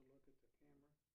to look at the camera?